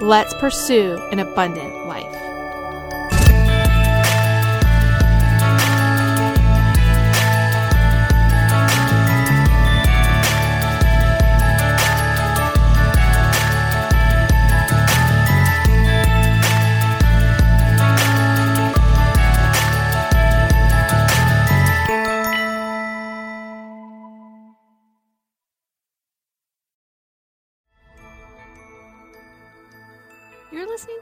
Let's pursue an abundant life.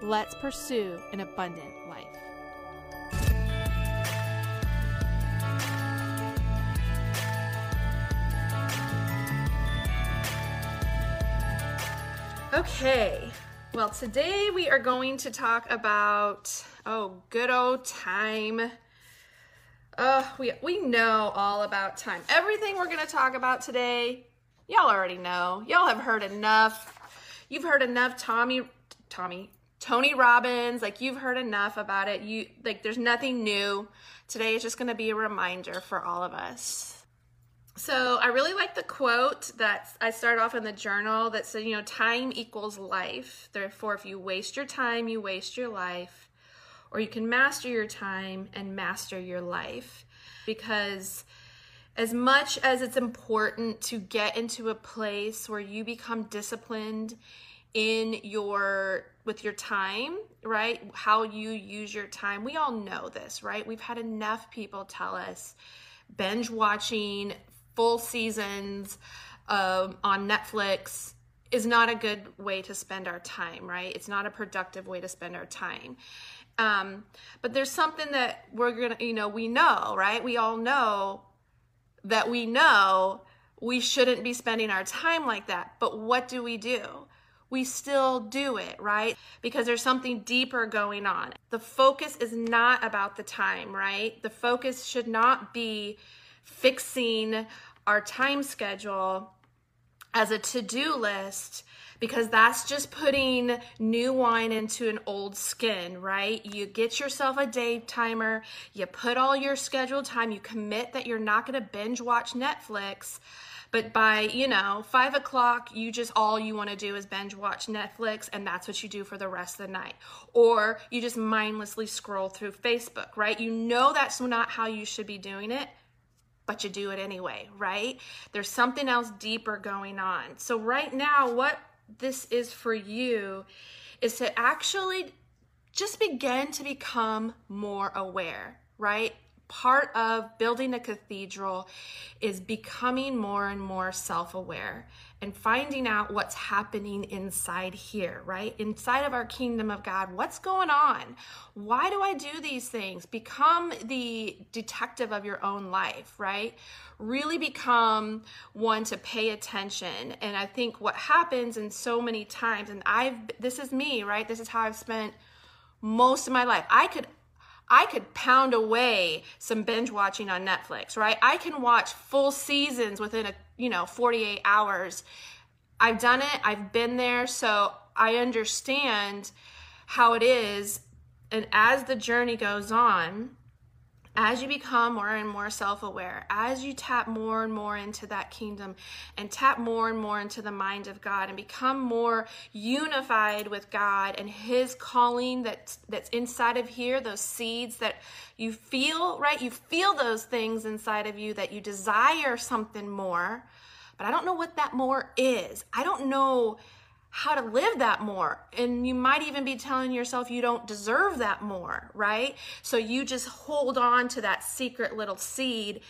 Let's pursue an abundant life. Okay, well, today we are going to talk about, oh, good old time. Uh, we, we know all about time. Everything we're going to talk about today, y'all already know. Y'all have heard enough. You've heard enough Tommy, Tommy, Tony Robbins, like you've heard enough about it. You like there's nothing new. Today is just going to be a reminder for all of us. So, I really like the quote that I started off in the journal that said, you know, time equals life. Therefore, if you waste your time, you waste your life. Or you can master your time and master your life. Because as much as it's important to get into a place where you become disciplined in your with your time, right? How you use your time. We all know this, right? We've had enough people tell us binge watching full seasons um, on Netflix is not a good way to spend our time, right? It's not a productive way to spend our time. Um, but there's something that we're gonna, you know, we know, right? We all know that we know we shouldn't be spending our time like that. But what do we do? We still do it, right? Because there's something deeper going on. The focus is not about the time, right? The focus should not be fixing our time schedule as a to do list because that's just putting new wine into an old skin, right? You get yourself a day timer, you put all your scheduled time, you commit that you're not to binge watch Netflix but by, you know, five o'clock, you just all you want to do is binge watch Netflix, and that's what you do for the rest of the night. Or you just mindlessly scroll through Facebook, right? You know that's not how you should be doing it, but you do it anyway, right? There's something else deeper going on. So, right now, what this is for you is to actually just begin to become more aware, right? Part of building a cathedral is becoming more and more self aware and finding out what's happening inside here, right? Inside of our kingdom of God. What's going on? Why do I do these things? Become the detective of your own life, right? Really become one to pay attention. And I think what happens in so many times, and I've, this is me, right? This is how I've spent most of my life. I could I could pound away some binge watching on Netflix, right? I can watch full seasons within a, you know, 48 hours. I've done it, I've been there, so I understand how it is. And as the journey goes on, as you become more and more self aware, as you tap more and more into that kingdom and tap more and more into the mind of God and become more unified with God and His calling that's, that's inside of here, those seeds that you feel, right? You feel those things inside of you that you desire something more, but I don't know what that more is. I don't know how to live that more. And you might even be telling yourself you don't deserve that more, right? So you just hold on to that secret little seed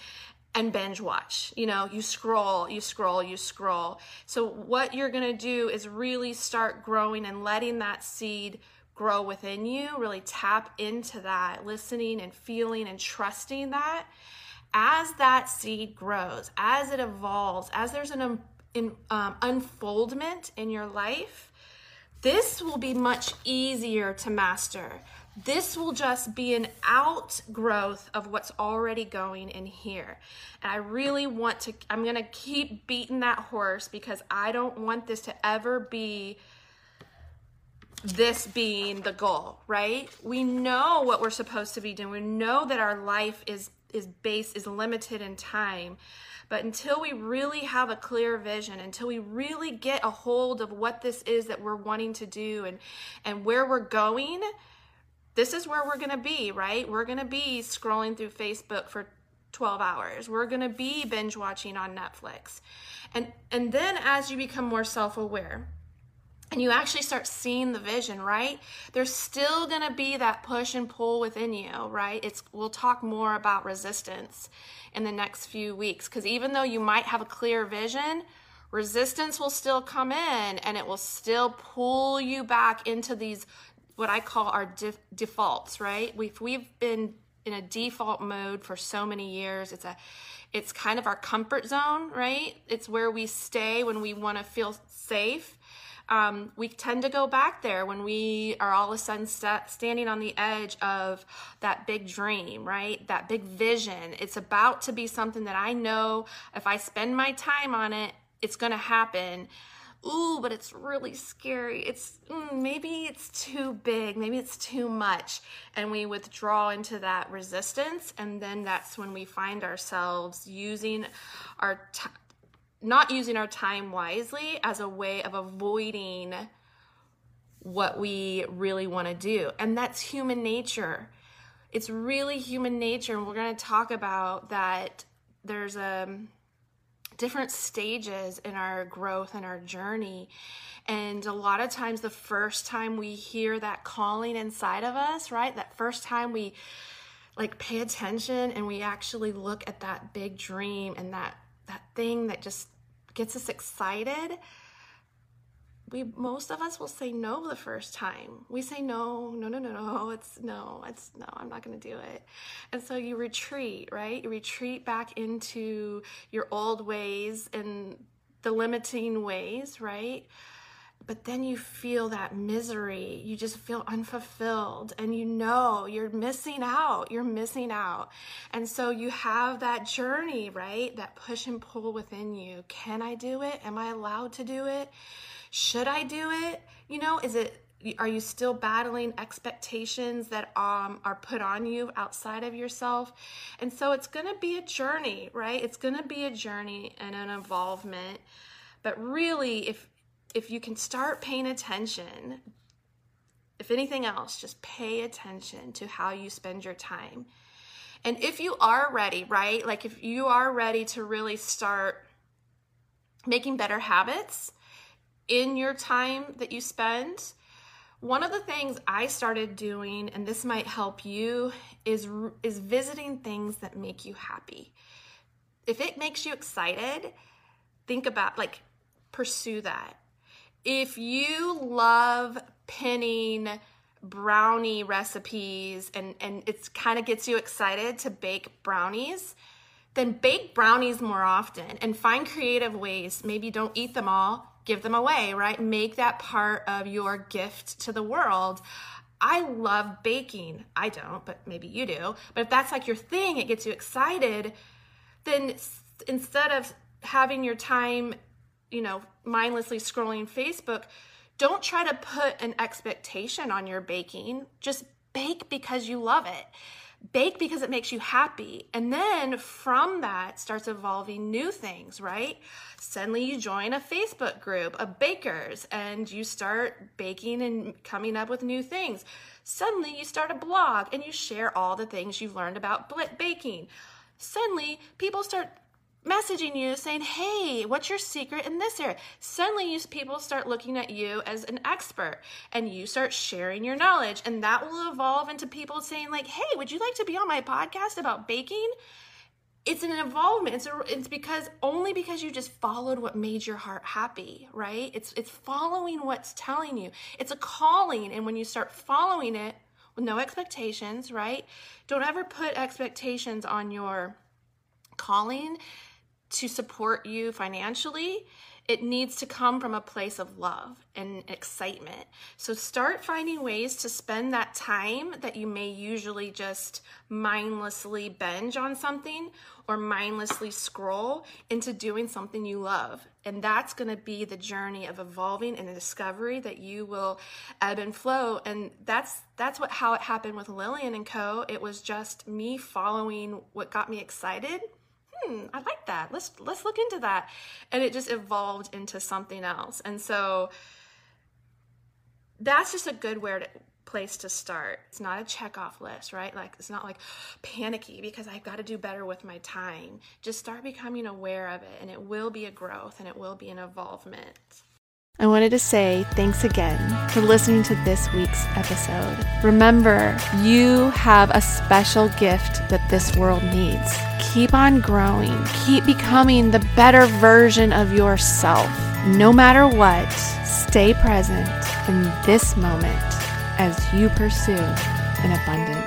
and binge watch. You know, you scroll, you scroll, you scroll. So what you're going to do is really start growing and letting that seed grow within you, really tap into that, listening and feeling and trusting that. As that seed grows, as it evolves, as there's an in, um, unfoldment in your life, this will be much easier to master. This will just be an outgrowth of what's already going in here. And I really want to, I'm going to keep beating that horse because I don't want this to ever be this being the goal, right? We know what we're supposed to be doing. We know that our life is is based is limited in time. But until we really have a clear vision, until we really get a hold of what this is that we're wanting to do and and where we're going, this is where we're going to be, right? We're going to be scrolling through Facebook for 12 hours. We're going to be binge watching on Netflix. And and then as you become more self-aware, and you actually start seeing the vision, right? There's still going to be that push and pull within you, right? It's we'll talk more about resistance in the next few weeks cuz even though you might have a clear vision, resistance will still come in and it will still pull you back into these what I call our def- defaults, right? We've we've been in a default mode for so many years. It's a it's kind of our comfort zone, right? It's where we stay when we want to feel safe um, we tend to go back there when we are all of a sudden st- standing on the edge of that big dream, right? That big vision. It's about to be something that I know if I spend my time on it, it's going to happen. Ooh, but it's really scary. It's mm, maybe it's too big, maybe it's too much. And we withdraw into that resistance. And then that's when we find ourselves using our not using our time wisely as a way of avoiding what we really want to do. And that's human nature. It's really human nature. And we're going to talk about that there's a um, different stages in our growth and our journey. And a lot of times, the first time we hear that calling inside of us, right? That first time we like pay attention and we actually look at that big dream and that that thing that just gets us excited, we most of us will say no the first time. We say no, no, no, no, no. It's no, it's no, I'm not going to do it. And so you retreat, right? You retreat back into your old ways and the limiting ways, right? But then you feel that misery. You just feel unfulfilled and you know you're missing out. You're missing out. And so you have that journey, right? That push and pull within you. Can I do it? Am I allowed to do it? Should I do it? You know, is it are you still battling expectations that um, are put on you outside of yourself and so it's going to be a journey right it's going to be a journey and an involvement but really if if you can start paying attention, if anything else, just pay attention to how you spend your time. And if you are ready, right? Like if you are ready to really start making better habits in your time that you spend, one of the things I started doing and this might help you is is visiting things that make you happy. If it makes you excited, think about like pursue that if you love pinning brownie recipes and and it's kind of gets you excited to bake brownies then bake brownies more often and find creative ways maybe don't eat them all give them away right make that part of your gift to the world I love baking. I don't, but maybe you do. But if that's like your thing, it gets you excited, then instead of having your time you know, mindlessly scrolling Facebook, don't try to put an expectation on your baking. Just bake because you love it. Bake because it makes you happy. And then from that starts evolving new things, right? Suddenly you join a Facebook group of bakers and you start baking and coming up with new things. Suddenly you start a blog and you share all the things you've learned about baking. Suddenly people start messaging you saying, Hey, what's your secret in this area? Suddenly, you, people start looking at you as an expert and you start sharing your knowledge. And that will evolve into people saying, like, Hey, would you like to be on my podcast about baking? It's an involvement. It's, a, it's because only because you just followed what made your heart happy, right? It's it's following what's telling you. It's a calling, and when you start following it with no expectations, right? Don't ever put expectations on your calling to support you financially, it needs to come from a place of love and excitement. So start finding ways to spend that time that you may usually just mindlessly binge on something or mindlessly scroll into doing something you love. And that's going to be the journey of evolving and a discovery that you will ebb and flow. And that's that's what how it happened with Lillian and Co. It was just me following what got me excited hmm, I like that. Let's let's look into that. And it just evolved into something else. And so that's just a good where to, place to start. It's not a check off list, right? Like it's not like panicky because I've got to do better with my time. Just start becoming aware of it and it will be a growth and it will be an evolvement. I wanted to say thanks again for listening to this week's episode. Remember, you have a special gift that this world needs. Keep on growing, keep becoming the better version of yourself. No matter what, stay present in this moment as you pursue an abundant